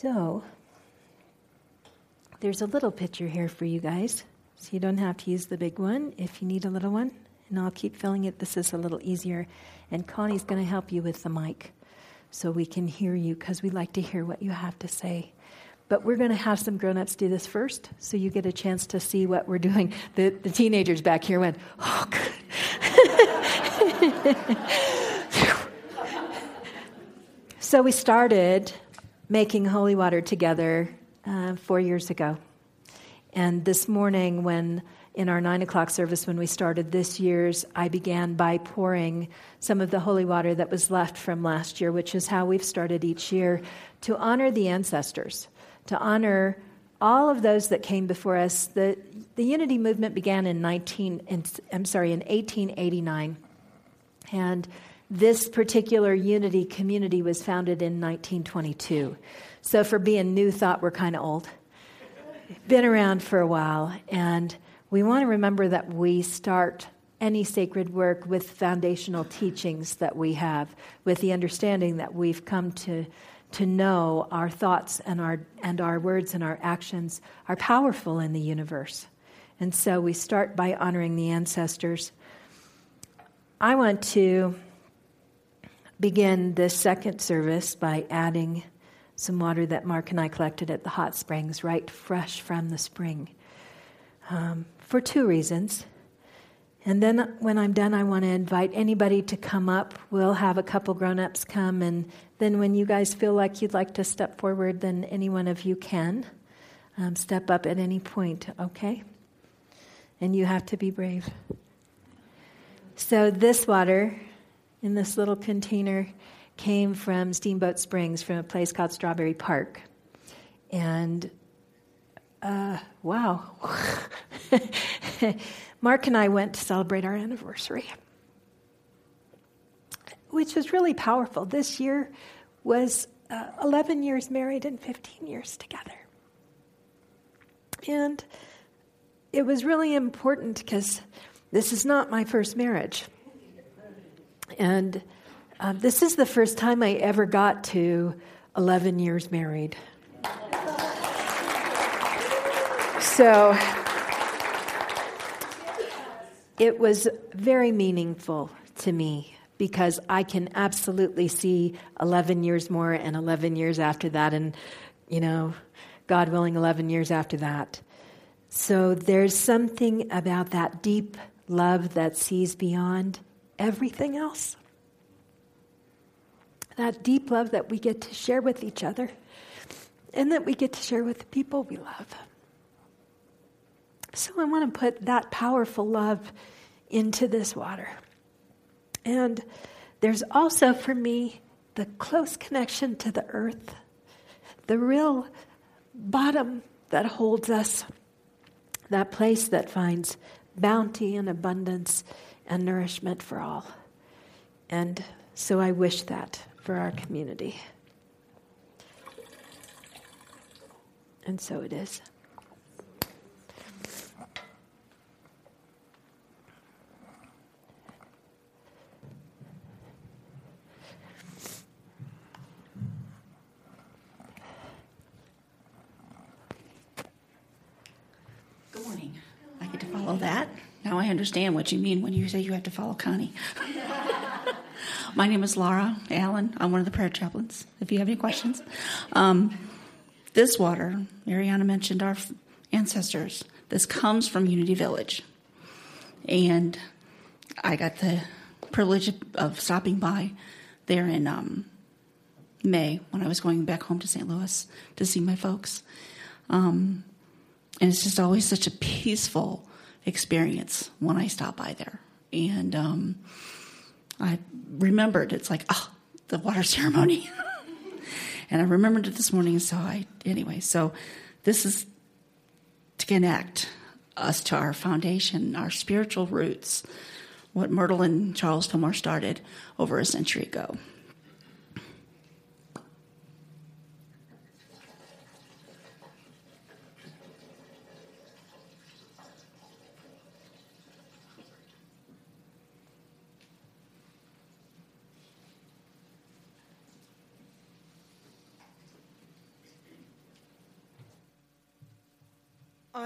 So, there's a little picture here for you guys, so you don't have to use the big one if you need a little one. And I'll keep filling it. This is a little easier. And Connie's going to help you with the mic so we can hear you because we like to hear what you have to say. But we're going to have some grown ups do this first so you get a chance to see what we're doing. The, the teenagers back here went, oh, good. so we started making holy water together uh, four years ago. And this morning, when in our nine o'clock service, when we started this year's, I began by pouring some of the holy water that was left from last year, which is how we've started each year to honor the ancestors, to honor all of those that came before us. The, the unity movement began in 19, in, I'm sorry, in 1889. And this particular unity community was founded in 1922. So, for being new, thought we're kind of old. Been around for a while, and we want to remember that we start any sacred work with foundational teachings that we have, with the understanding that we've come to, to know our thoughts and our, and our words and our actions are powerful in the universe. And so we start by honoring the ancestors. I want to begin this second service by adding some water that Mark and I collected at the hot springs, right fresh from the spring, um, for two reasons. And then when I'm done, I want to invite anybody to come up. We'll have a couple grown ups come, and then when you guys feel like you'd like to step forward, then any one of you can um, step up at any point, okay? And you have to be brave. So, this water in this little container came from Steamboat Springs, from a place called Strawberry Park. And uh, wow. Mark and I went to celebrate our anniversary, which was really powerful. This year was uh, 11 years married and 15 years together. And it was really important because this is not my first marriage. And um, this is the first time I ever got to 11 years married. So it was very meaningful to me because I can absolutely see 11 years more and 11 years after that, and, you know, God willing, 11 years after that. So there's something about that deep love that sees beyond everything else that deep love that we get to share with each other and that we get to share with the people we love. So I want to put that powerful love into this water. And there's also for me the close connection to the earth, the real bottom that holds us, that place that finds bounty and abundance and nourishment for all. And so I wish that for our community. And so it is. Good morning. I get to follow that. Now I understand what you mean when you say you have to follow Connie. My name is Laura Allen. I'm one of the prayer chaplains, if you have any questions. Um, this water, Mariana mentioned our ancestors. This comes from Unity Village. And I got the privilege of stopping by there in um, May when I was going back home to St. Louis to see my folks. Um, and it's just always such a peaceful experience when I stop by there. And um, I remembered it's like, oh, the water ceremony. and I remembered it this morning, so I, anyway, so this is to connect us to our foundation, our spiritual roots, what Myrtle and Charles Fillmore started over a century ago.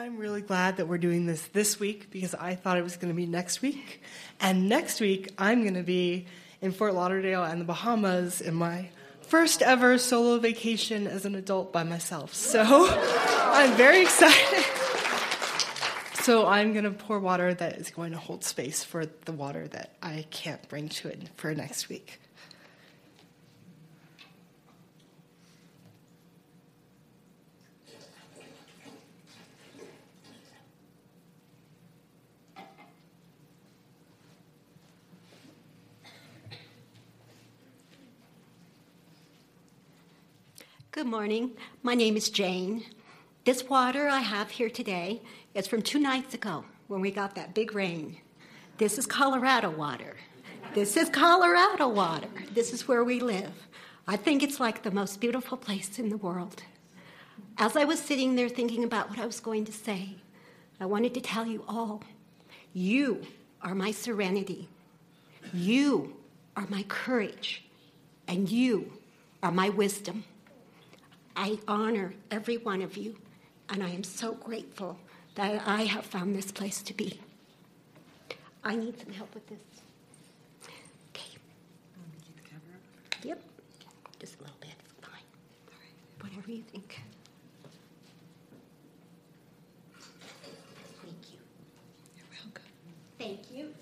I'm really glad that we're doing this this week because I thought it was going to be next week. And next week, I'm going to be in Fort Lauderdale and the Bahamas in my first ever solo vacation as an adult by myself. So I'm very excited. So I'm going to pour water that is going to hold space for the water that I can't bring to it for next week. Good morning. My name is Jane. This water I have here today is from two nights ago when we got that big rain. This is Colorado water. This is Colorado water. This is where we live. I think it's like the most beautiful place in the world. As I was sitting there thinking about what I was going to say, I wanted to tell you all you are my serenity, you are my courage, and you are my wisdom. I honor every one of you, and I am so grateful that I have found this place to be. I need some help with this. Okay. Yep. Just a little bit. It's fine. Whatever you think. Thank you. You're welcome. Thank you.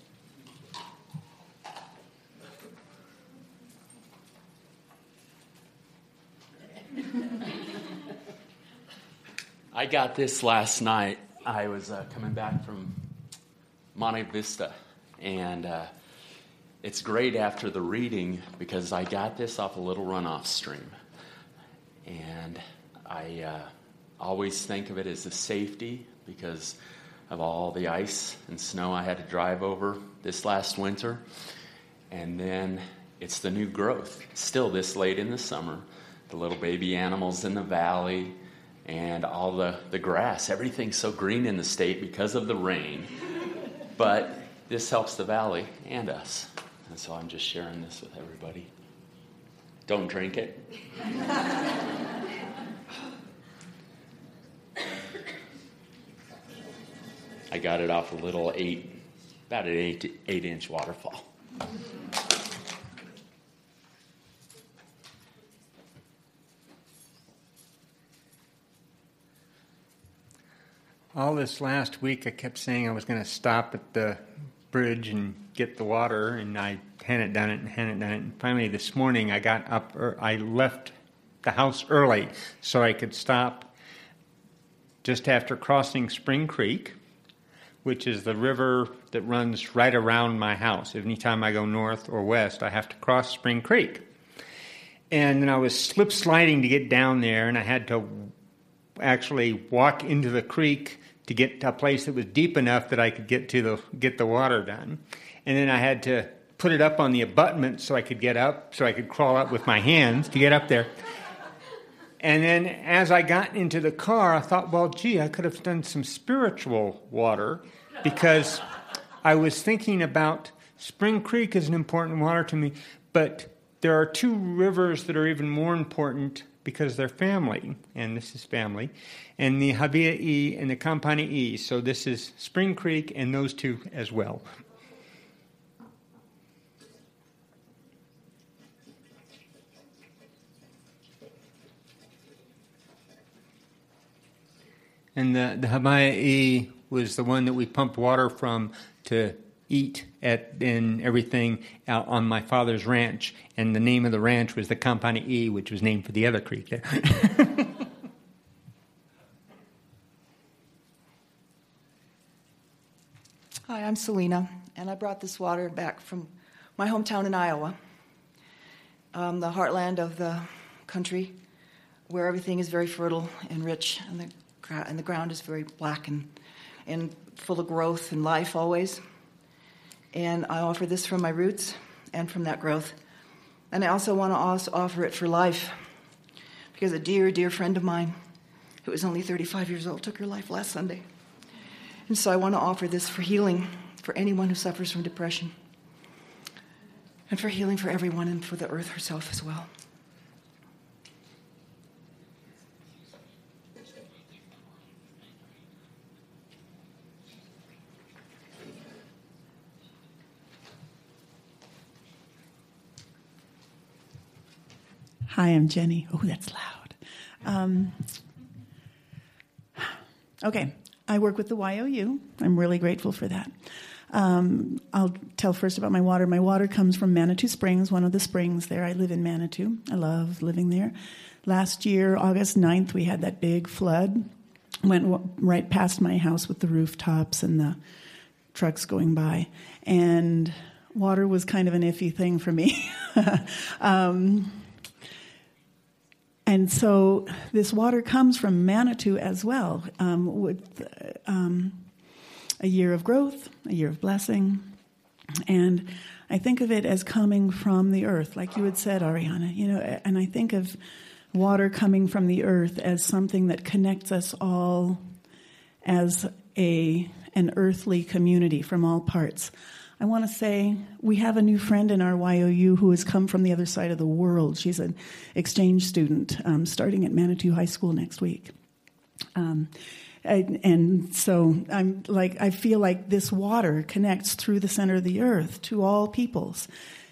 I got this last night. I was uh, coming back from Monte Vista, and uh, it's great after the reading because I got this off a little runoff stream. And I uh, always think of it as a safety because of all the ice and snow I had to drive over this last winter. And then it's the new growth, still this late in the summer. The little baby animals in the valley, and all the, the grass. Everything's so green in the state because of the rain. but this helps the valley and us. And so I'm just sharing this with everybody. Don't drink it. I got it off a little eight, about an eight, eight inch waterfall. All this last week, I kept saying I was going to stop at the bridge and get the water, and I hadn't done it and hadn't done it. And finally, this morning, I got up. Er, I left the house early so I could stop just after crossing Spring Creek, which is the river that runs right around my house. Anytime I go north or west, I have to cross Spring Creek. And then I was slip sliding to get down there, and I had to actually walk into the creek to get to a place that was deep enough that I could get to the get the water done. And then I had to put it up on the abutment so I could get up, so I could crawl up with my hands to get up there. And then as I got into the car, I thought, well, gee, I could have done some spiritual water because I was thinking about Spring Creek is an important water to me, but there are two rivers that are even more important because they're family, and this is family, and the Havia'i and the Kampani'i. So this is Spring Creek and those two as well. And the, the Havia'i was the one that we pumped water from to eat at and everything out on my father's ranch, and the name of the ranch was the Kampani'i, which was named for the other creek there. Hi, I'm Selena, and I brought this water back from my hometown in Iowa, um, the heartland of the country, where everything is very fertile and rich, and the and the ground is very black and and full of growth and life always. And I offer this from my roots and from that growth. And I also want to also offer it for life because a dear, dear friend of mine who was only 35 years old took her life last Sunday. And so I want to offer this for healing for anyone who suffers from depression and for healing for everyone and for the earth herself as well. Hi, I'm Jenny. Oh, that's loud. Um, okay, I work with the YOU. I'm really grateful for that. Um, I'll tell first about my water. My water comes from Manitou Springs, one of the springs there. I live in Manitou. I love living there. Last year, August 9th, we had that big flood. Went right past my house with the rooftops and the trucks going by. And water was kind of an iffy thing for me. um, and so this water comes from Manitou as well, um, with um, a year of growth, a year of blessing. And I think of it as coming from the earth, like you had said, Ariana. You know, and I think of water coming from the earth as something that connects us all as a an earthly community from all parts. I want to say we have a new friend in our YOU who has come from the other side of the world. She's an exchange student um, starting at Manitou High School next week. Um, and, and, so I'm like, I feel like this water connects through the center of the earth to all peoples.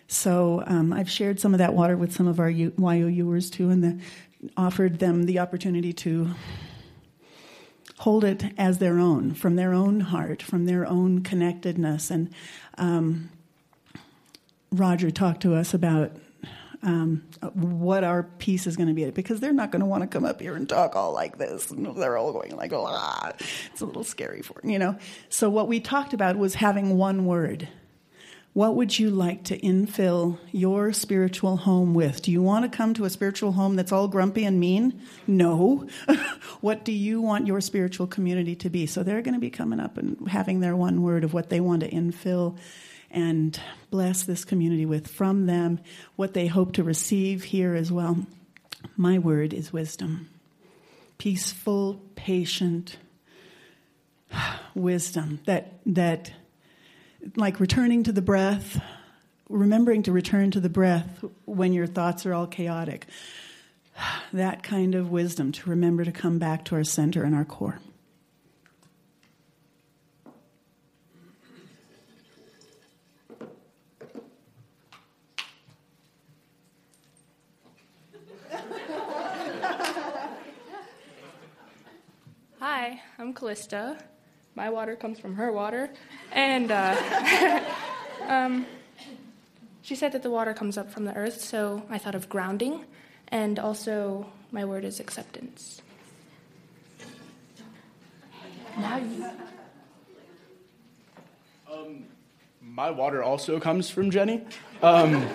So um, I've shared some of that water with some of our YOUers too, and the, offered them the opportunity to hold it as their own, from their own heart, from their own connectedness. And um, Roger talked to us about um, what our piece is going to be because they're not going to want to come up here and talk all like this. They're all going like, ah, it's a little scary for you know. So what we talked about was having one word what would you like to infill your spiritual home with? Do you want to come to a spiritual home that's all grumpy and mean? No. what do you want your spiritual community to be? So they're going to be coming up and having their one word of what they want to infill and bless this community with from them, what they hope to receive here as well. My word is wisdom. Peaceful, patient wisdom that that like returning to the breath, remembering to return to the breath when your thoughts are all chaotic. That kind of wisdom to remember to come back to our center and our core. Hi, I'm Callista my water comes from her water. And uh, um, she said that the water comes up from the earth, so I thought of grounding. And also, my word is acceptance. Now you. Um, my water also comes from Jenny. Um,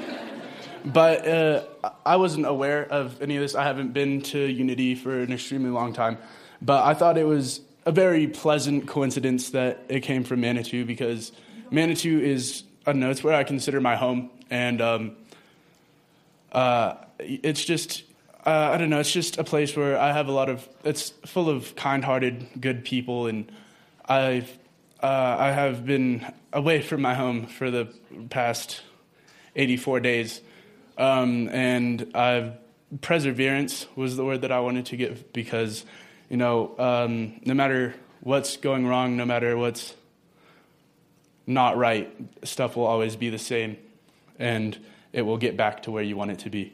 but uh, I wasn't aware of any of this. I haven't been to Unity for an extremely long time. But I thought it was a very pleasant coincidence that it came from Manitou because Manitou is, I don't know, it's where I consider my home. And um, uh, it's just, uh, I don't know, it's just a place where I have a lot of, it's full of kind hearted, good people. And I've, uh, I have been away from my home for the past 84 days. Um, and I've, perseverance was the word that I wanted to give because you know, um, no matter what's going wrong, no matter what's not right, stuff will always be the same, and it will get back to where you want it to be.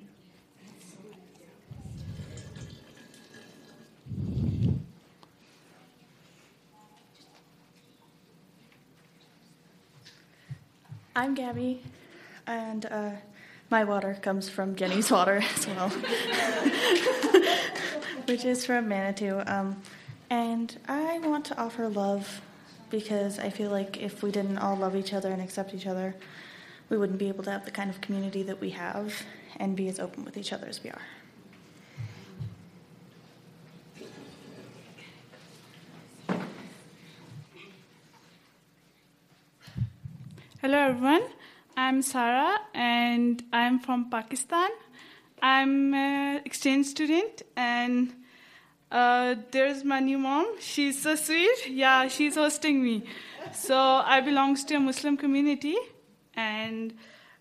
I'm Gabby, and uh, my water comes from Jenny's water as well. which is from Manitou. Um, and I want to offer love because I feel like if we didn't all love each other and accept each other, we wouldn't be able to have the kind of community that we have and be as open with each other as we are. Hello, everyone. I'm Sarah, and I'm from Pakistan. I'm an exchange student, and uh, there's my new mom. She's so sweet. Yeah, she's hosting me. So I belong to a Muslim community, and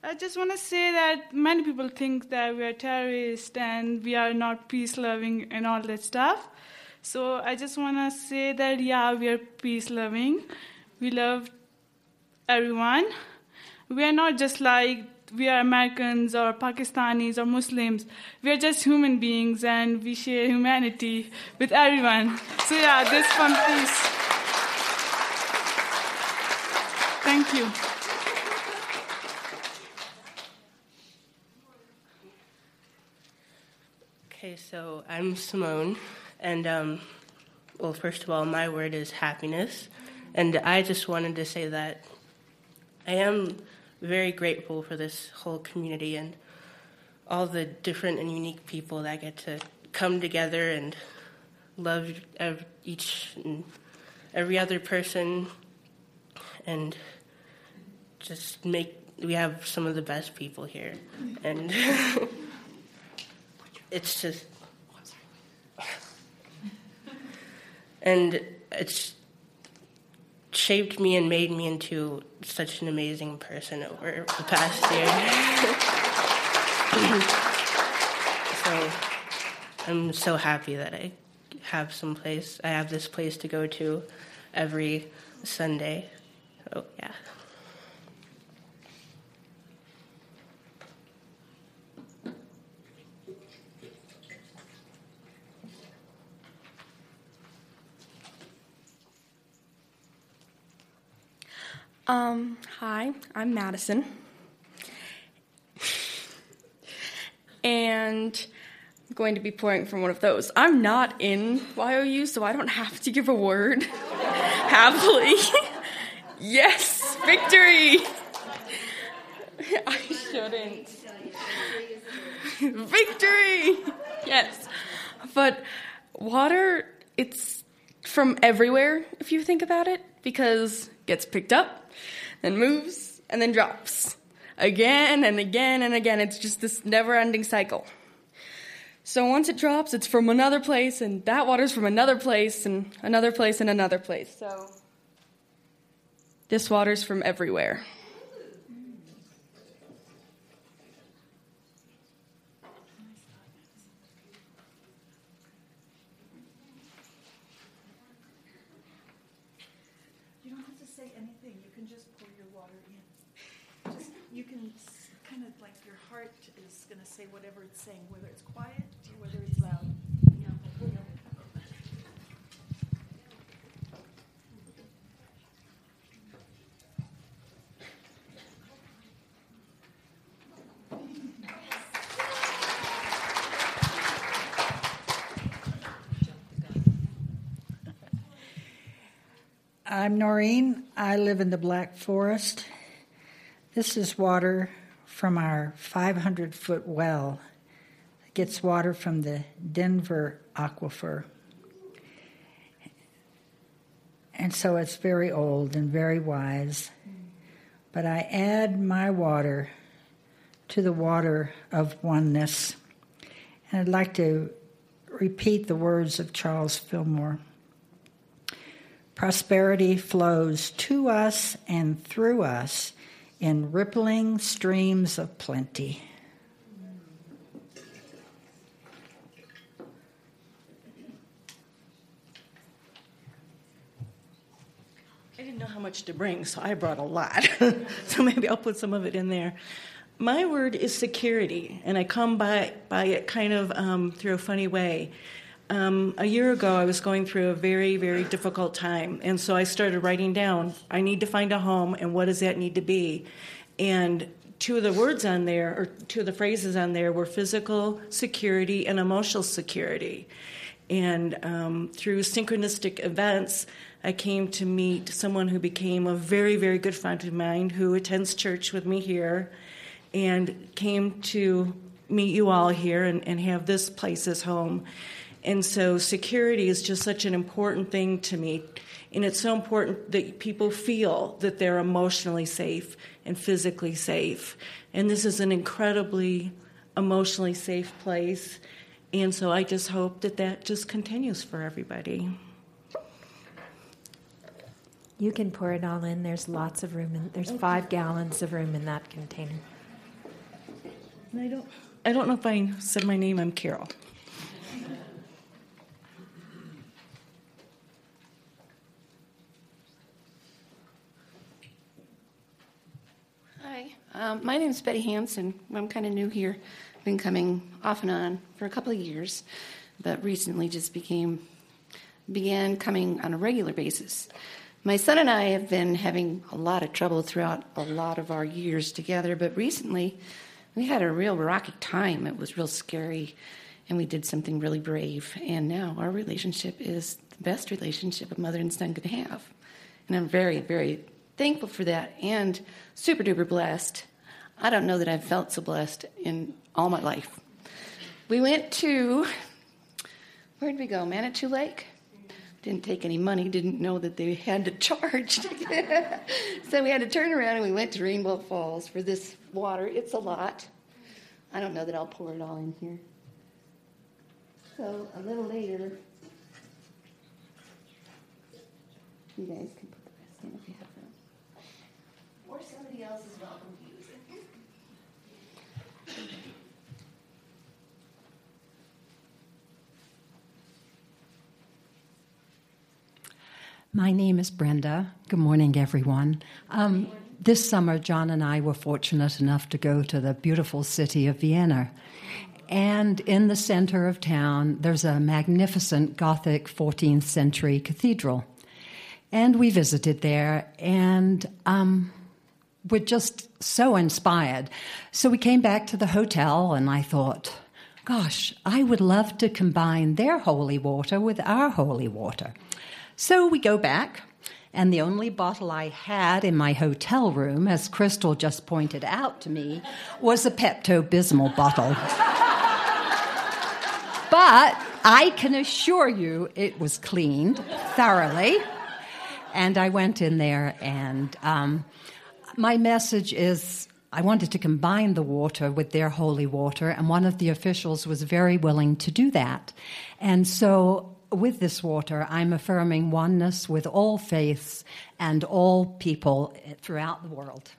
I just want to say that many people think that we are terrorists and we are not peace loving and all that stuff. So I just want to say that yeah, we are peace loving. We love everyone. We are not just like we are Americans or Pakistanis or Muslims. We are just human beings and we share humanity with everyone. So, yeah, this one piece. Thank you. Okay, so I'm Simone, and um, well, first of all, my word is happiness, and I just wanted to say that I am very grateful for this whole community and all the different and unique people that get to come together and love each and every other person and just make we have some of the best people here and it's just oh, and it's shaped me and made me into such an amazing person over the past year. so I'm so happy that I have some place. I have this place to go to every Sunday. So yeah. Um, hi, I'm Madison. and I'm going to be pouring from one of those. I'm not in YOU, so I don't have to give a word. Happily. yes, victory! I shouldn't. victory! Yes. But water, it's from everywhere, if you think about it, because gets picked up, then moves, and then drops. Again and again and again. It's just this never ending cycle. So once it drops, it's from another place, and that water's from another place, and another place, and another place. So this water's from everywhere. Say whatever it's saying, whether it's quiet or whether it's loud. I'm Noreen. I live in the Black Forest. This is water from our 500 foot well that gets water from the Denver aquifer. And so it's very old and very wise. But I add my water to the water of oneness. And I'd like to repeat the words of Charles Fillmore. Prosperity flows to us and through us in rippling streams of plenty. I didn't know how much to bring, so I brought a lot. so maybe I'll put some of it in there. My word is security, and I come by, by it kind of um, through a funny way. Um, a year ago, I was going through a very, very difficult time. And so I started writing down I need to find a home, and what does that need to be? And two of the words on there, or two of the phrases on there, were physical security and emotional security. And um, through synchronistic events, I came to meet someone who became a very, very good friend of mine who attends church with me here and came to meet you all here and, and have this place as home. And so security is just such an important thing to me. And it's so important that people feel that they're emotionally safe and physically safe. And this is an incredibly emotionally safe place. And so I just hope that that just continues for everybody. You can pour it all in. There's lots of room. In, there's five gallons of room in that container. And I don't, I don't know if I said my name. I'm Carol. Um, my name is Betty Hanson. I'm kind of new here. I've been coming off and on for a couple of years, but recently just became began coming on a regular basis. My son and I have been having a lot of trouble throughout a lot of our years together, but recently we had a real rocky time. It was real scary, and we did something really brave. And now our relationship is the best relationship a mother and son could have. And I'm very, very thankful for that and super duper blessed. I don't know that I've felt so blessed in all my life. We went to, where did we go? Manitou Lake? Didn't take any money, didn't know that they had to charge. so we had to turn around and we went to Rainbow Falls for this water. It's a lot. I don't know that I'll pour it all in here. So a little later, you guys can put the rest in you have room. Or somebody else is welcome to use it. My name is Brenda. Good morning, everyone. Um, this summer, John and I were fortunate enough to go to the beautiful city of Vienna. And in the center of town, there's a magnificent Gothic 14th century cathedral. And we visited there and um, were just so inspired. So we came back to the hotel, and I thought, gosh, I would love to combine their holy water with our holy water. So we go back, and the only bottle I had in my hotel room, as Crystal just pointed out to me, was a Pepto Bismol bottle. but I can assure you it was cleaned thoroughly. And I went in there, and um, my message is I wanted to combine the water with their holy water, and one of the officials was very willing to do that. And so with this water, I'm affirming oneness with all faiths and all people throughout the world.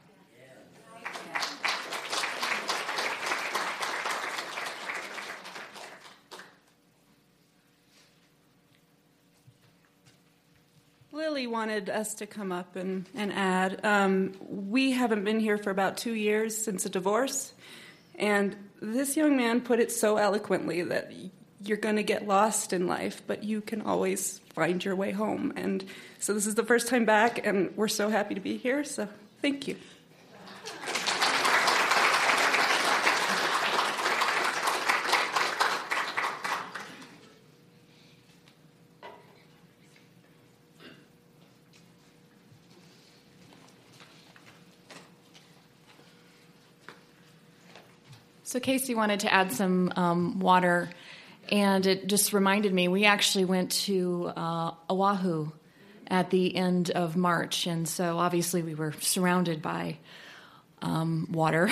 Lily wanted us to come up and, and add. Um, we haven't been here for about two years since a divorce, and this young man put it so eloquently that you're going to get lost in life, but you can always find your way home. And so this is the first time back, and we're so happy to be here. So thank you. So Casey wanted to add some um, water and it just reminded me we actually went to uh, Oahu at the end of March, and so obviously we were surrounded by um, water.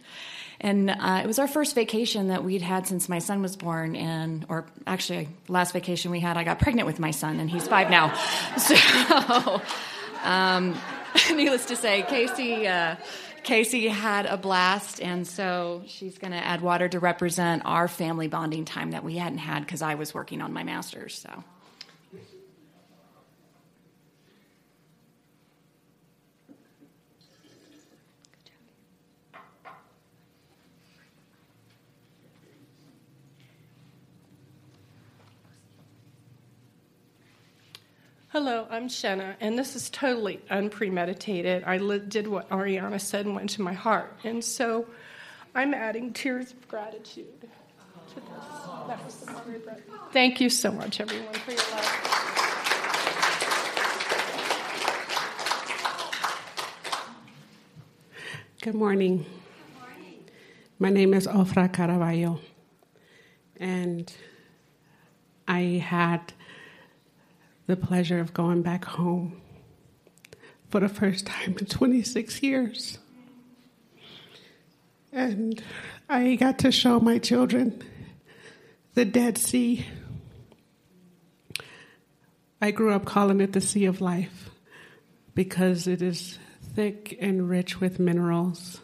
and uh, it was our first vacation that we'd had since my son was born, and or actually last vacation we had, I got pregnant with my son, and he's five now. So, um, needless to say, Casey. Uh, Casey had a blast, and so she's going to add water to represent our family bonding time that we hadn't had because I was working on my master's. So. Hello, I'm Shenna, and this is totally unpremeditated. I li- did what Ariana said and went to my heart. And so I'm adding tears of gratitude to this. That was the. Thank you so much, everyone, for your love. Good morning. My name is Ofra Caraballo, and I had the pleasure of going back home for the first time in 26 years. And I got to show my children the Dead Sea. I grew up calling it the Sea of Life because it is thick and rich with minerals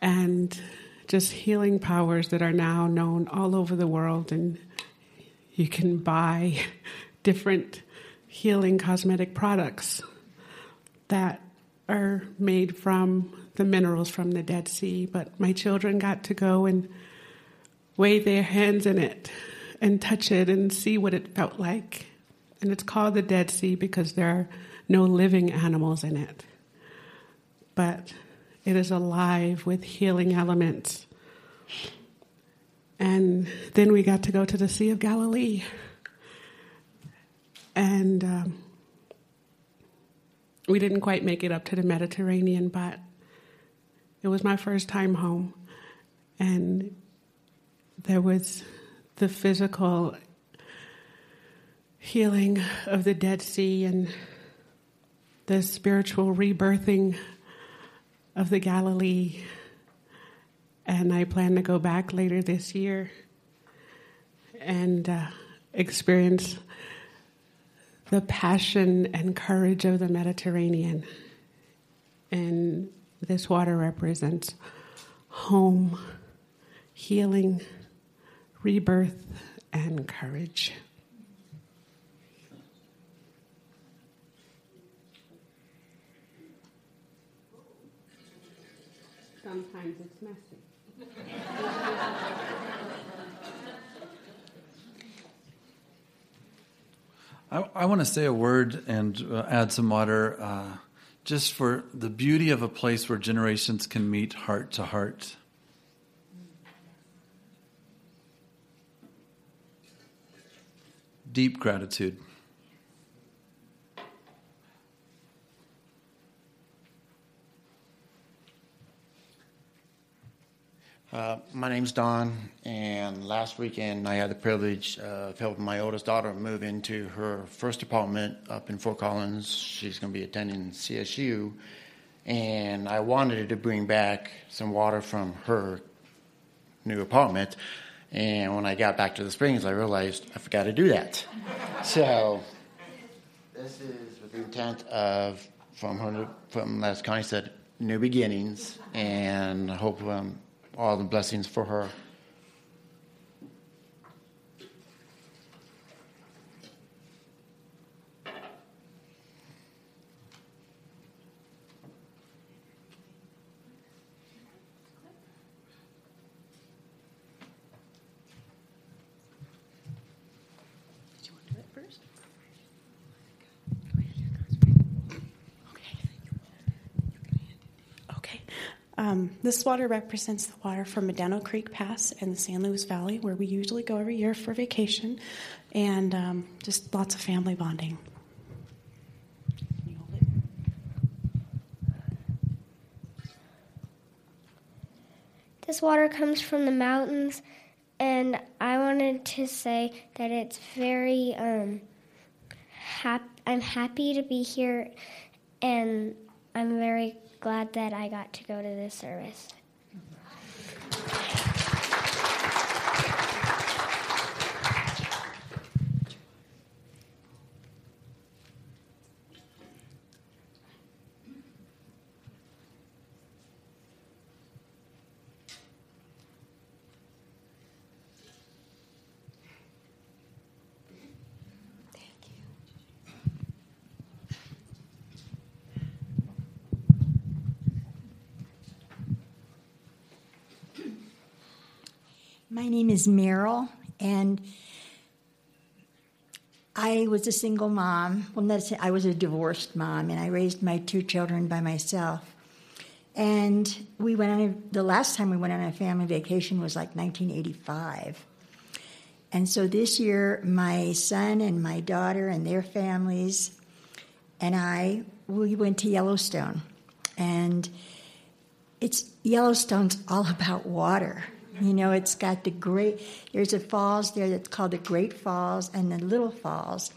and just healing powers that are now known all over the world. And you can buy different healing cosmetic products that are made from the minerals from the Dead Sea, but my children got to go and weigh their hands in it and touch it and see what it felt like. And it's called the Dead Sea because there are no living animals in it. But it is alive with healing elements. And then we got to go to the Sea of Galilee. And um, we didn't quite make it up to the Mediterranean, but it was my first time home. And there was the physical healing of the Dead Sea and the spiritual rebirthing of the Galilee. And I plan to go back later this year and uh, experience the passion and courage of the Mediterranean. And this water represents home, healing, rebirth, and courage. Sometimes it's messy. I, I want to say a word and uh, add some water uh, just for the beauty of a place where generations can meet heart to heart. Deep gratitude. Uh, my name's Don, and last weekend I had the privilege of helping my oldest daughter move into her first apartment up in Fort Collins. She's going to be attending CSU, and I wanted to bring back some water from her new apartment. And when I got back to the springs, I realized I forgot to do that. so this is with the intent of, from her, from last Connie said, new beginnings, and I hope. Um, all the blessings for her. Um, this water represents the water from Medano Creek Pass and the San Luis Valley, where we usually go every year for vacation, and um, just lots of family bonding. This water comes from the mountains, and I wanted to say that it's very um, I'm happy to be here, and I'm very glad that I got to go to this service. My name is Meryl, and I was a single mom. Well, not I was a divorced mom, and I raised my two children by myself. And we went on a, the last time we went on a family vacation was like 1985. And so this year, my son and my daughter and their families and I we went to Yellowstone, and it's Yellowstone's all about water. You know, it's got the great, there's a falls there that's called the Great Falls and the Little Falls.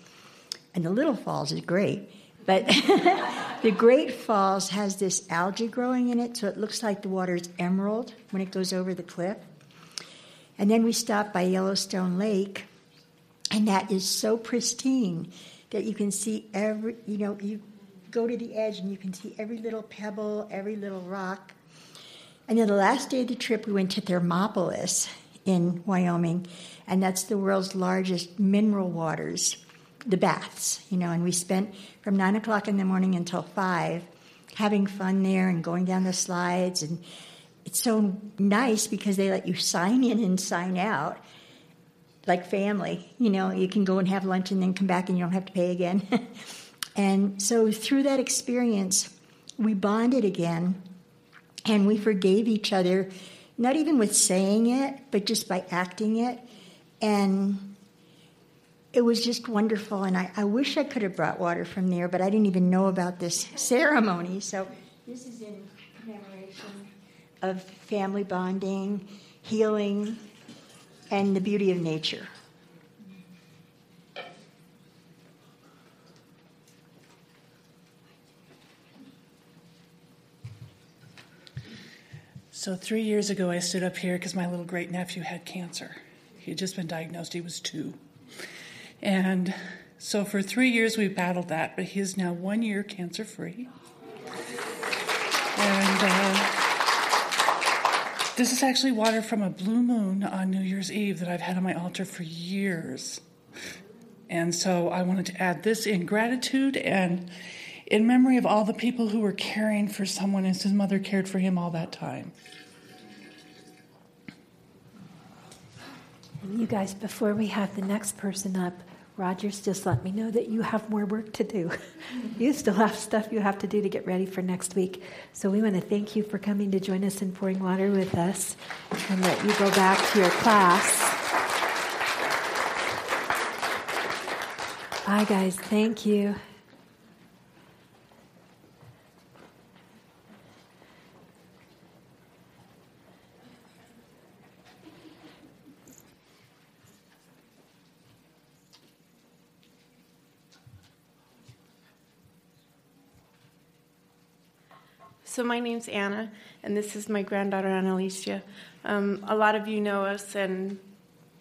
And the Little Falls is great, but the Great Falls has this algae growing in it, so it looks like the water is emerald when it goes over the cliff. And then we stop by Yellowstone Lake, and that is so pristine that you can see every, you know, you go to the edge and you can see every little pebble, every little rock. And then the last day of the trip, we went to Thermopolis in Wyoming, and that's the world's largest mineral waters, the baths, you know. And we spent from nine o'clock in the morning until five having fun there and going down the slides. And it's so nice because they let you sign in and sign out like family. You know, you can go and have lunch and then come back and you don't have to pay again. and so through that experience, we bonded again and we forgave each other, not even with saying it, but just by acting it. And it was just wonderful. And I, I wish I could have brought water from there, but I didn't even know about this ceremony. So this is in commemoration of family bonding, healing, and the beauty of nature. So, three years ago, I stood up here because my little great nephew had cancer. He had just been diagnosed, he was two. And so, for three years, we battled that, but he is now one year cancer free. And uh, this is actually water from a blue moon on New Year's Eve that I've had on my altar for years. And so, I wanted to add this in gratitude and in memory of all the people who were caring for someone as his mother cared for him all that time. And you guys, before we have the next person up, Rogers just let me know that you have more work to do. you still have stuff you have to do to get ready for next week. So we want to thank you for coming to join us in pouring water with us and let you go back to your class. Bye, guys. Thank you. So my name's Anna, and this is my granddaughter Annalicia. Um, a lot of you know us, and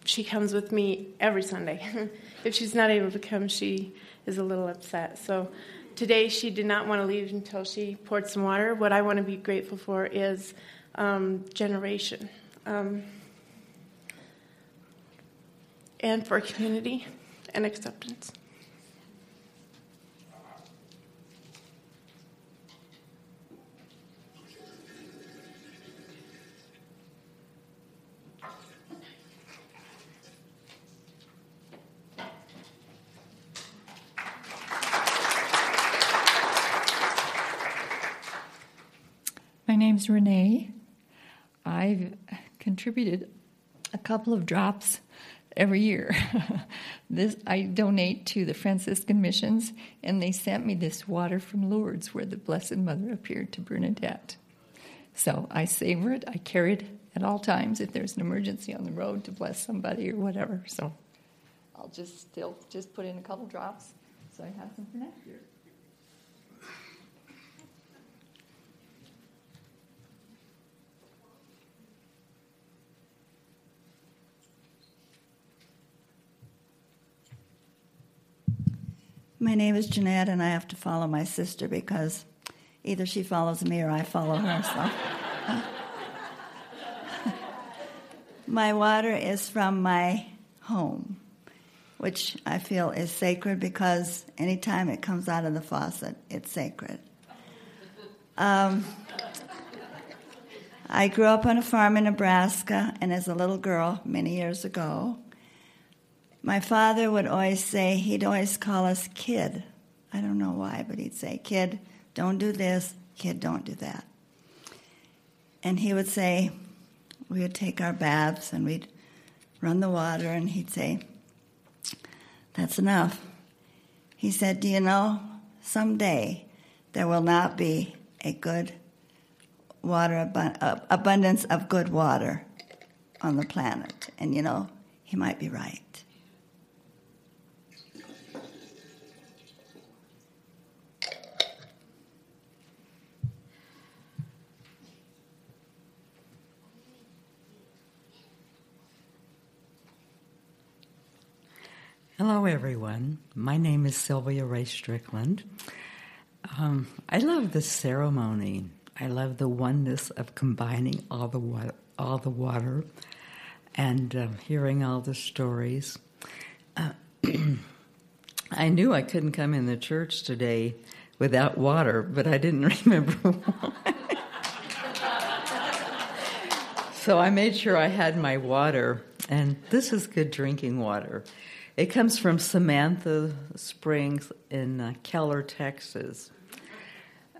she comes with me every Sunday. if she's not able to come, she is a little upset. So today she did not want to leave until she poured some water. What I want to be grateful for is um, generation. Um, and for community and acceptance. My name's Renee. I've contributed a couple of drops every year. this I donate to the Franciscan missions, and they sent me this water from Lourdes, where the Blessed Mother appeared to Bernadette. So I savor it. I carry it at all times if there's an emergency on the road to bless somebody or whatever. So I'll just still just put in a couple drops, so I have some for next year. My name is Jeanette, and I have to follow my sister because either she follows me or I follow her. So. my water is from my home, which I feel is sacred because anytime it comes out of the faucet, it's sacred. Um, I grew up on a farm in Nebraska, and as a little girl, many years ago, my father would always say, he'd always call us kid. I don't know why, but he'd say, kid, don't do this, kid, don't do that. And he would say, we would take our baths and we'd run the water, and he'd say, that's enough. He said, Do you know, someday there will not be a good water, uh, abundance of good water on the planet. And you know, he might be right. Hello, everyone. My name is Sylvia Ray Strickland. Um, I love this ceremony. I love the oneness of combining all the water, all the water, and uh, hearing all the stories. Uh, I knew I couldn't come in the church today without water, but I didn't remember why. so I made sure I had my water, and this is good drinking water. It comes from Samantha Springs in uh, Keller, Texas.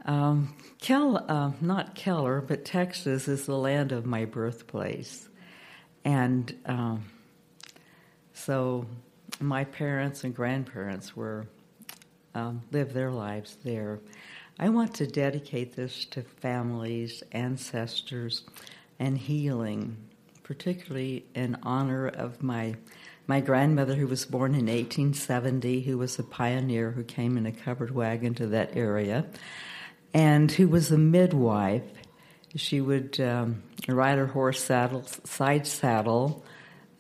Um, Kel, uh, not Keller, but Texas is the land of my birthplace. And um, so my parents and grandparents were um, lived their lives there. I want to dedicate this to families, ancestors, and healing, particularly in honor of my my grandmother, who was born in 1870, who was a pioneer who came in a covered wagon to that area, and who was a midwife. She would um, ride her horse saddle, side saddle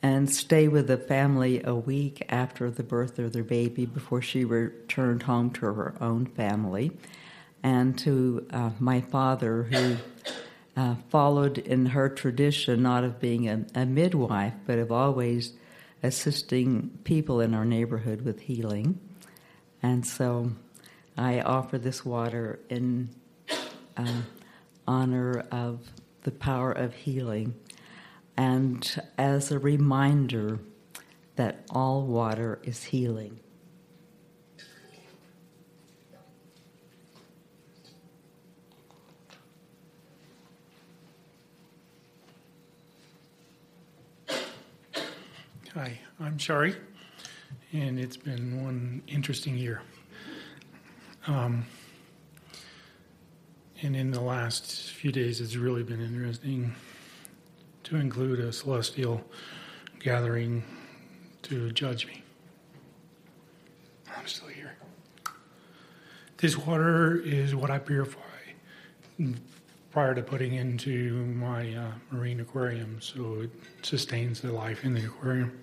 and stay with the family a week after the birth of their baby before she returned home to her own family. And to uh, my father, who uh, followed in her tradition, not of being a, a midwife, but of always assisting people in our neighborhood with healing. And so I offer this water in um, honor of the power of healing and as a reminder that all water is healing. Hi, I'm Shari, and it's been one interesting year. Um, and in the last few days, it's really been interesting to include a celestial gathering to judge me. I'm still here. This water is what I purify prior to putting into my uh, marine aquarium, so it sustains the life in the aquarium.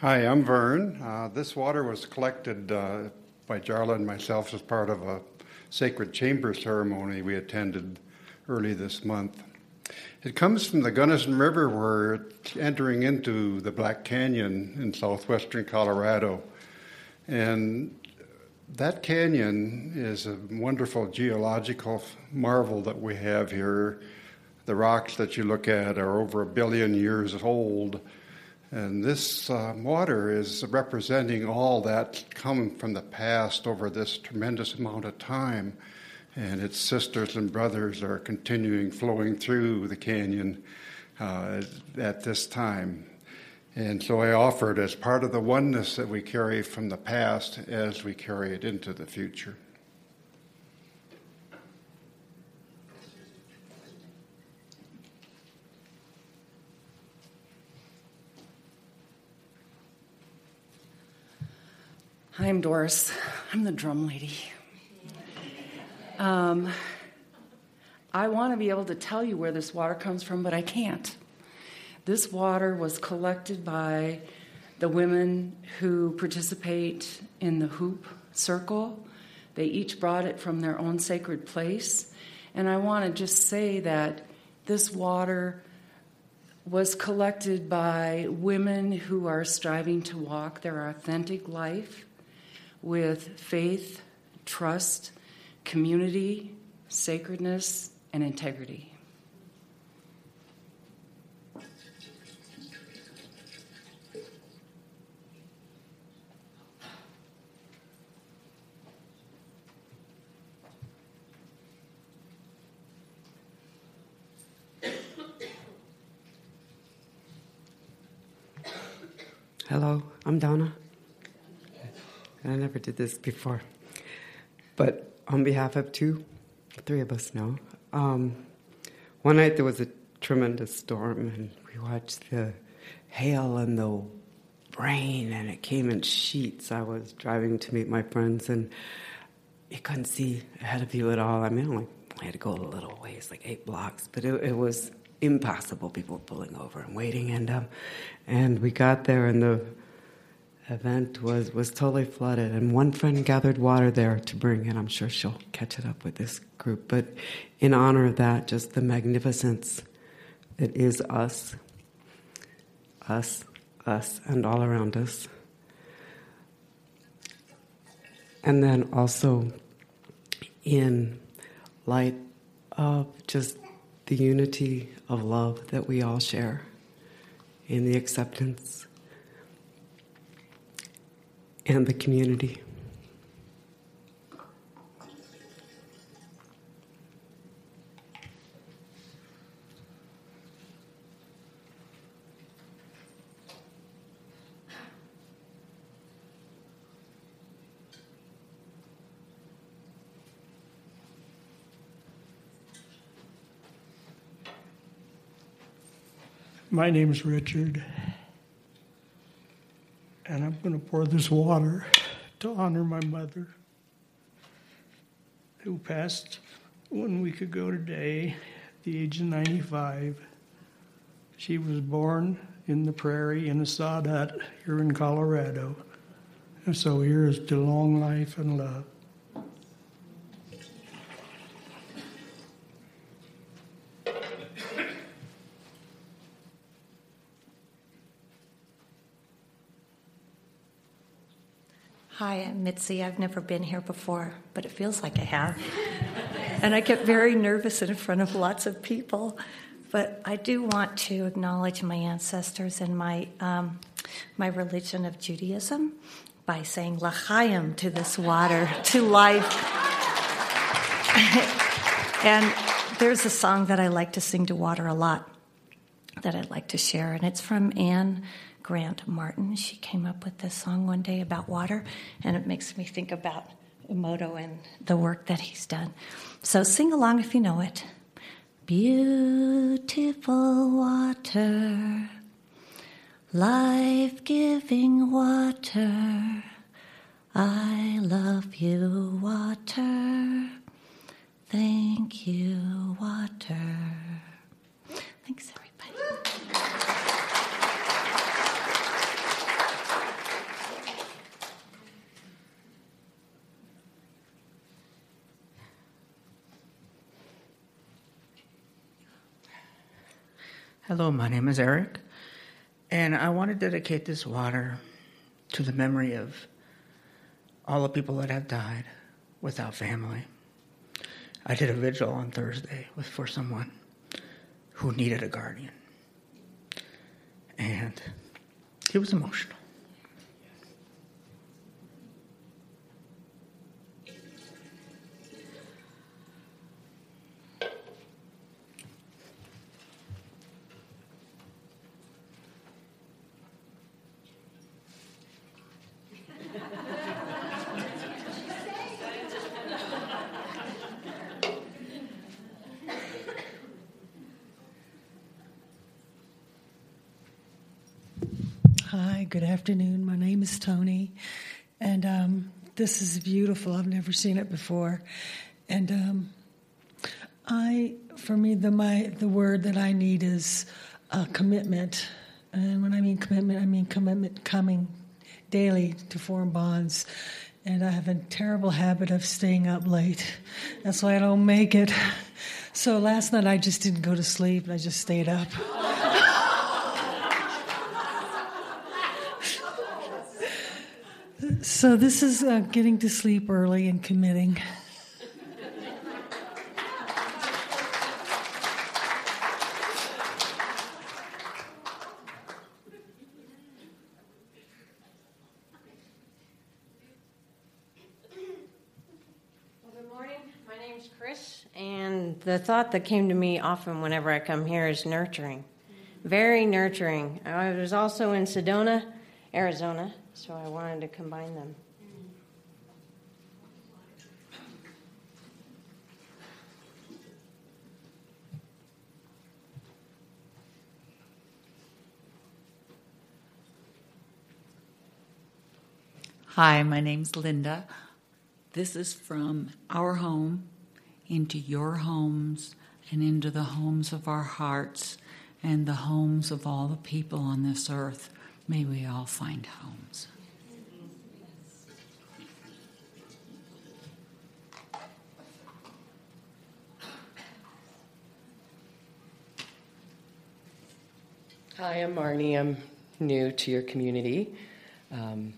Hi, I'm Vern. Uh, this water was collected uh, by Jarla and myself as part of a sacred chamber ceremony we attended early this month. It comes from the Gunnison River, where it's entering into the Black Canyon in southwestern Colorado. And that canyon is a wonderful geological marvel that we have here. The rocks that you look at are over a billion years old and this uh, water is representing all that come from the past over this tremendous amount of time. And its sisters and brothers are continuing flowing through the canyon uh, at this time. And so I offer it as part of the oneness that we carry from the past as we carry it into the future. Hi, I'm Doris. I'm the drum lady. Um, I want to be able to tell you where this water comes from, but I can't. This water was collected by the women who participate in the hoop circle. They each brought it from their own sacred place. And I want to just say that this water was collected by women who are striving to walk their authentic life with faith, trust, community, sacredness, and integrity. Hello, I'm Donna. I never did this before. But on behalf of two, three of us now, um, one night there was a tremendous storm, and we watched the hail and the rain, and it came in sheets. I was driving to meet my friends, and you couldn't see ahead of you at all. I mean, only I had to go a little ways, like eight blocks, but it, it was impossible. People were pulling over and waiting, and um, and we got there, and the event was, was totally flooded, and one friend gathered water there to bring, and I'm sure she'll catch it up with this group. But in honor of that, just the magnificence that is us, us, us, and all around us. And then also in light of just the unity of love that we all share, in the acceptance and the community. My name is Richard, and I'm going to pour this water to honor my mother, who passed one week ago today at the age of 95. She was born in the prairie in a sod hut here in Colorado. And so here is to long life and love. Hi, I'm Mitzi. I've never been here before, but it feels like I have. and I get very nervous in front of lots of people. But I do want to acknowledge my ancestors and my, um, my religion of Judaism by saying l'chaim to this water, to life. and there's a song that I like to sing to water a lot that I'd like to share, and it's from Anne Grant Martin. She came up with this song one day about water, and it makes me think about Emoto and the work that he's done. So sing along if you know it. Beautiful water, life giving water. I love you, water. Thank you, water. Thanks, everybody. Hello, my name is Eric, and I want to dedicate this water to the memory of all the people that have died without family. I did a vigil on Thursday with for someone who needed a guardian, and it was emotional. Hi, good afternoon. My name is Tony, and um, this is beautiful. I've never seen it before, and um, I, for me, the my the word that I need is uh, commitment. And when I mean commitment, I mean commitment coming daily to form bonds. And I have a terrible habit of staying up late. That's why I don't make it. So last night I just didn't go to sleep. I just stayed up. So this is uh, getting to sleep early and committing. Good morning. My name's Chris, and the thought that came to me often whenever I come here is nurturing. Very nurturing. I was also in Sedona, Arizona, so I wanted to combine them. Hi, my name's Linda. This is from our home into your homes and into the homes of our hearts and the homes of all the people on this earth. May we all find homes. Hi, I'm Marnie. I'm new to your community. Um,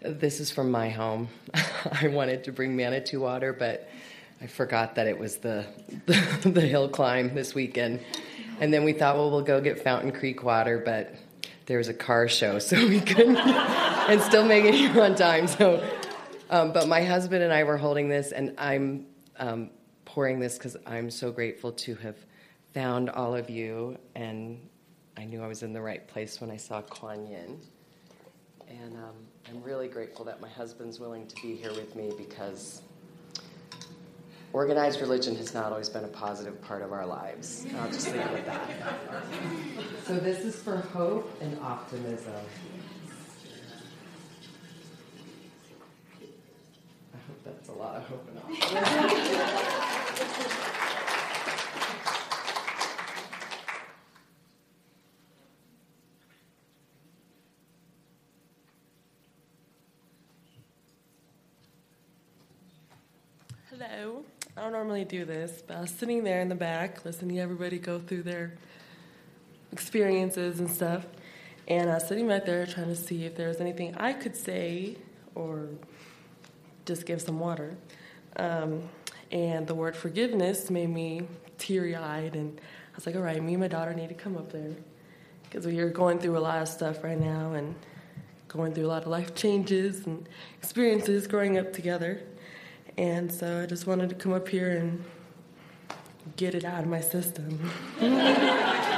this is from my home. I wanted to bring Manitou water, but I forgot that it was the, the, the hill climb this weekend. And then we thought, well, we'll go get Fountain Creek water, but there was a car show, so we couldn't, and still make it here on time. So, um, but my husband and I were holding this, and I'm um, pouring this because I'm so grateful to have found all of you, and I knew I was in the right place when I saw Kuan Yin. And um, I'm really grateful that my husband's willing to be here with me because organized religion has not always been a positive part of our lives. I'll just leave it at that. So, this is for hope and optimism. I hope that's a lot of hope and optimism. Hello. I don't normally do this, but I was sitting there in the back listening to everybody go through their experiences and stuff. And I was sitting back there trying to see if there was anything I could say or just give some water. Um, and the word forgiveness made me teary eyed. And I was like, all right, me and my daughter need to come up there. Because we are going through a lot of stuff right now and going through a lot of life changes and experiences growing up together. And so I just wanted to come up here and get it out of my system.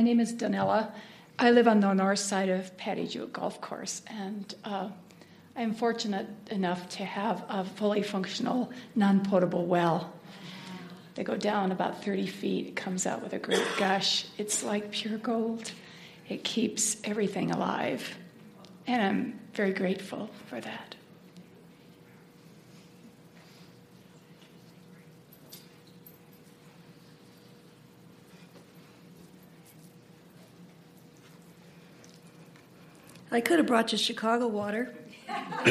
My name is Danella. I live on the north side of Patty Jewett Golf Course, and uh, I'm fortunate enough to have a fully functional, non potable well. They go down about 30 feet. It comes out with a great gush. It's like pure gold. It keeps everything alive. And I'm very grateful for that. I could have brought you Chicago water,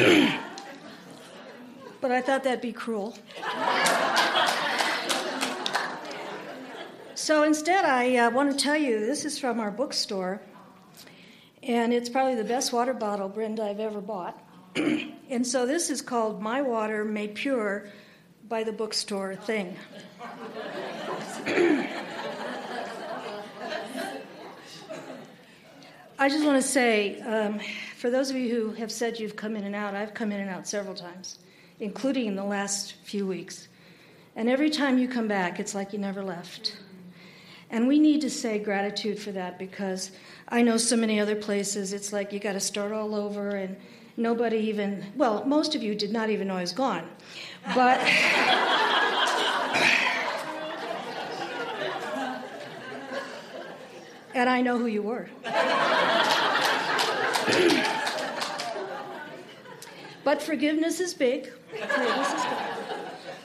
but I thought that'd be cruel. So instead, I uh, want to tell you this is from our bookstore, and it's probably the best water bottle, Brenda, I've ever bought. and so this is called My Water Made Pure by the Bookstore Thing. I just want to say, um, for those of you who have said you've come in and out, I've come in and out several times, including in the last few weeks. And every time you come back, it's like you never left. And we need to say gratitude for that because I know so many other places, it's like you got to start all over and nobody even, well, most of you did not even know I was gone. But. and I know who you were. but forgiveness is big. Forgiveness is big.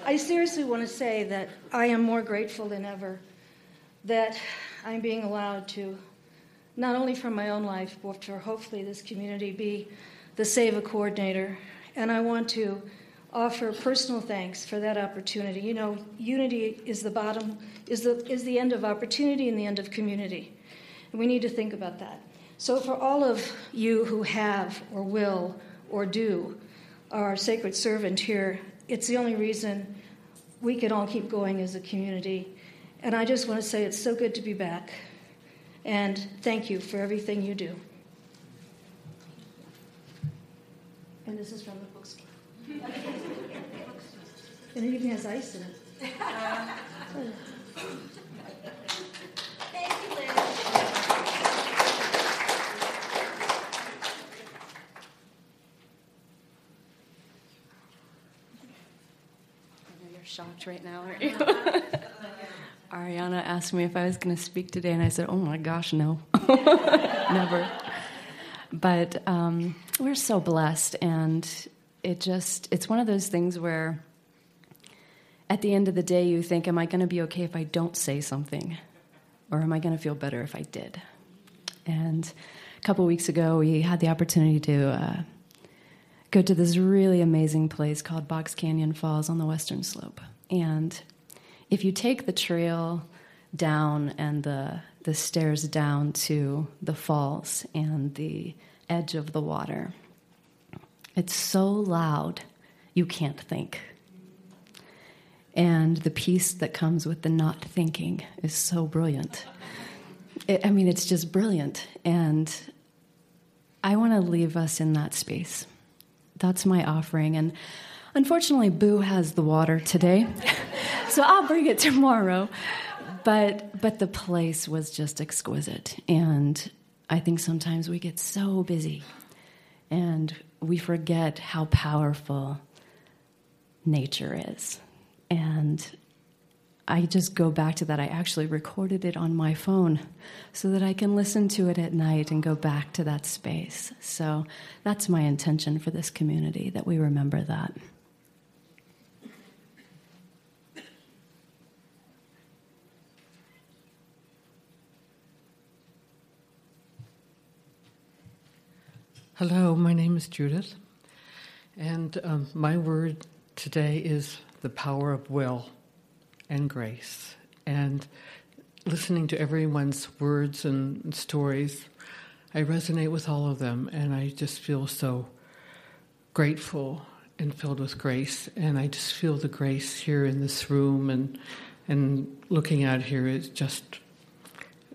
I seriously want to say that I am more grateful than ever that I'm being allowed to, not only for my own life, but for hopefully this community, be the SEVA coordinator. And I want to offer personal thanks for that opportunity. You know, unity is the bottom, is the, is the end of opportunity and the end of community. We need to think about that. So, for all of you who have, or will, or do, our sacred servant here, it's the only reason we can all keep going as a community. And I just want to say it's so good to be back. And thank you for everything you do. And this is from the bookstore. and it even has ice in it. shocked right now, aren't you? Ariana asked me if I was going to speak today, and I said, "Oh my gosh, no, never." but um, we're so blessed, and it just it's one of those things where at the end of the day you think, am I going to be okay if I don't say something, or am I going to feel better if I did? And a couple weeks ago, we had the opportunity to. Uh, go to this really amazing place called Box Canyon Falls on the western slope. And if you take the trail down and the the stairs down to the falls and the edge of the water, it's so loud you can't think. And the peace that comes with the not thinking is so brilliant. It, I mean, it's just brilliant. And I want to leave us in that space that's my offering. And unfortunately, Boo has the water today, so I'll bring it tomorrow. But but the place was just exquisite, and I think sometimes we get so busy, and we forget how powerful nature is, and I just go back to that. I actually recorded it on my phone so that I can listen to it at night and go back to that space. So that's my intention for this community that we remember that. Hello, my name is Judith, and um, my word today is the power of will and grace. And listening to everyone's words and stories, I resonate with all of them, and I just feel so grateful and filled with grace. And I just feel the grace here in this room, and and looking out here, it just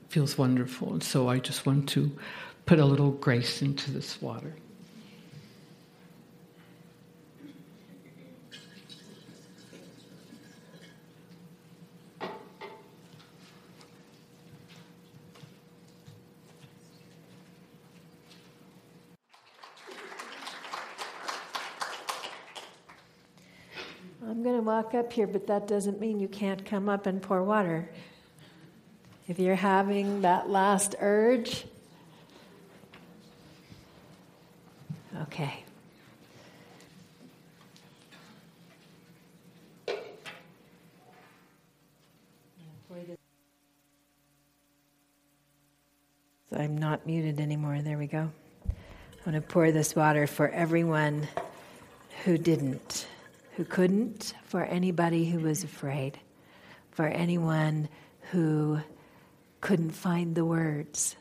feels wonderful. And so I just want to put a little grace into this water. Walk up here, but that doesn't mean you can't come up and pour water. If you're having that last urge, okay. So I'm not muted anymore. There we go. I'm going to pour this water for everyone who didn't who couldn't, for anybody who was afraid, for anyone who couldn't find the words,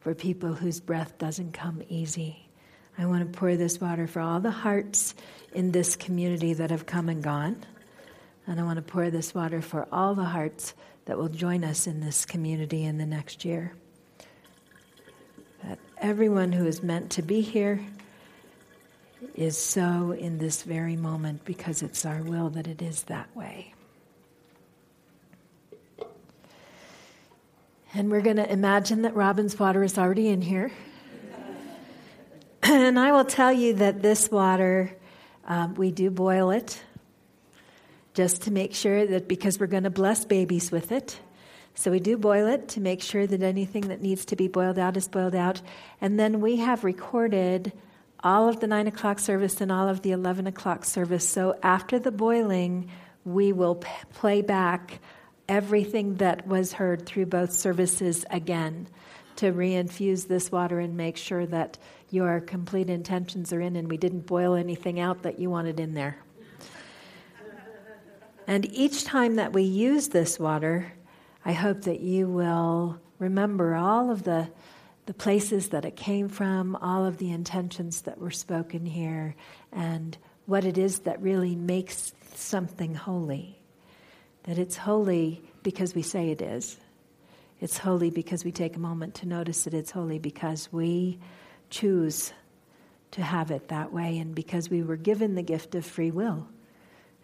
for people whose breath doesn't come easy. I want to pour this water for all the hearts in this community that have come and gone. And I want to pour this water for all the hearts that will join us in this community in the next year. That everyone who is meant to be here is so in this very moment because it's our will that it is that way. And we're going to imagine that Robin's water is already in here. and I will tell you that this water, um, we do boil it just to make sure that because we're going to bless babies with it. So we do boil it to make sure that anything that needs to be boiled out is boiled out. And then we have recorded all of the 9 o'clock service and all of the 11 o'clock service. So after the boiling, we will p- play back everything that was heard through both services again to reinfuse this water and make sure that your complete intentions are in and we didn't boil anything out that you wanted in there. And each time that we use this water, I hope that you will remember all of the the places that it came from, all of the intentions that were spoken here, and what it is that really makes something holy. That it's holy because we say it is. It's holy because we take a moment to notice that it's holy because we choose to have it that way and because we were given the gift of free will.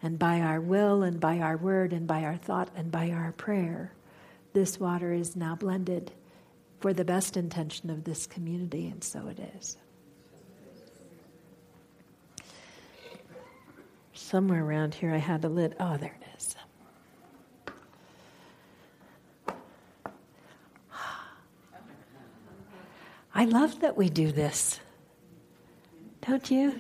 And by our will and by our word and by our thought and by our prayer, this water is now blended for the best intention of this community, and so it is. Somewhere around here, I had a lid. Oh, there it is. I I love that we do this. Don't you?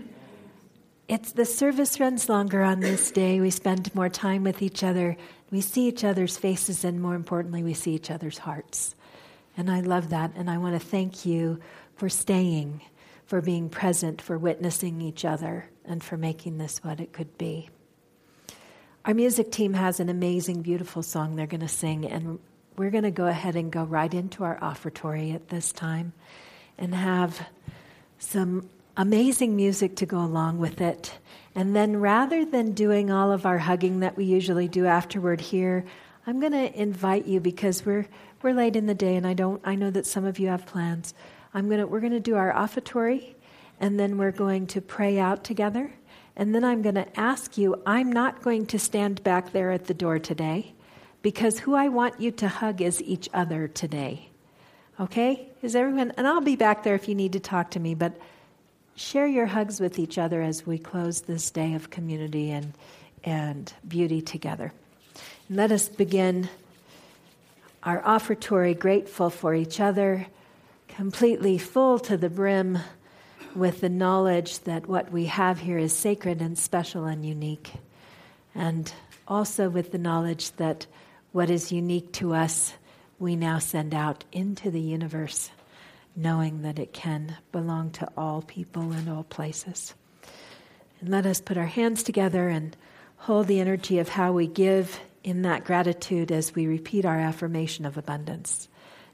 It's the service runs longer on this day. We spend more time with each other. We see each other's faces, and more importantly, we see each other's hearts. And I love that. And I want to thank you for staying, for being present, for witnessing each other, and for making this what it could be. Our music team has an amazing, beautiful song they're going to sing, and we're going to go ahead and go right into our offertory at this time and have some amazing music to go along with it. And then rather than doing all of our hugging that we usually do afterward here, I'm going to invite you because we're we're late in the day and I don't I know that some of you have plans. I'm to we're to do our offertory and then we're going to pray out together. And then I'm going to ask you, I'm not going to stand back there at the door today because who I want you to hug is each other today. Okay? Is everyone, and I'll be back there if you need to talk to me, but share your hugs with each other as we close this day of community and, and beauty together. And let us begin our offertory grateful for each other, completely full to the brim with the knowledge that what we have here is sacred and special and unique. And also with the knowledge that what is unique to us, we now send out into the universe, knowing that it can belong to all people and all places. And let us put our hands together and hold the energy of how we give in that gratitude as we repeat our affirmation of abundance.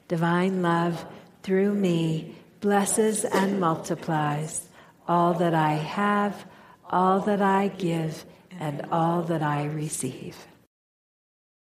Divine love through me blesses and multiplies all that I have, all that I give, and all that I receive.